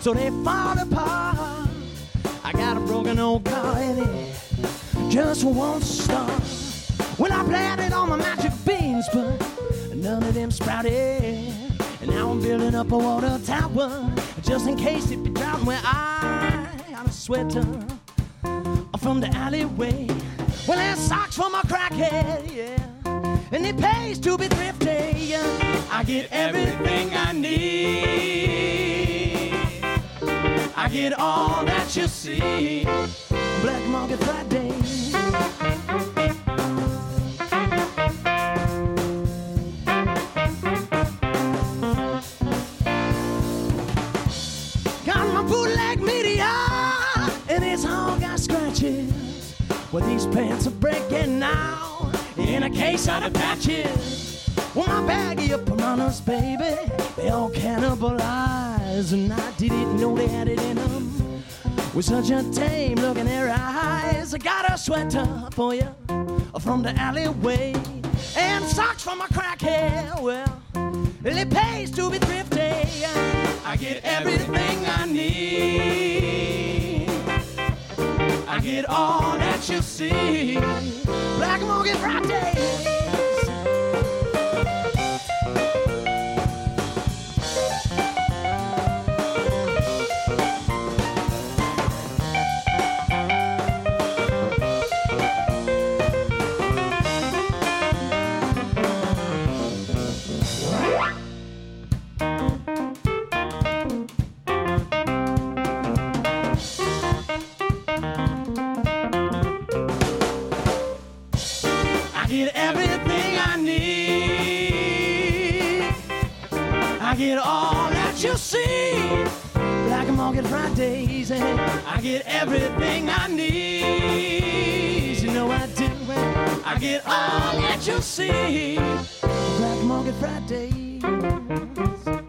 so they fall apart. I got a broken old car and it just won't start. Well, I planted all my magic beans, but none of them sprouted. And now I'm building up a water tower just in case it be drought. Where I got a sweater from the alleyway. Well, there's socks for my crackhead, yeah. And it pays to be thrifty. Yeah. I get everything I need. Get all that you see. Black Market Friday. Got my bootleg media, and it's all got scratches. Well, these pants are breaking now in a case of the patches. Well, my baggy of piranhas, baby, they all cannibalize, and I didn't know they had it in them. With such a tame look in their eyes, I got a sweater for you from the alleyway, and socks from my crackhead. Well, it pays to be thrifty. I get everything I need. I get all that you see. Black Market Fridays. Market Fridays, and I get everything I need. You know I do. and I get all that you see. Black Market Fridays.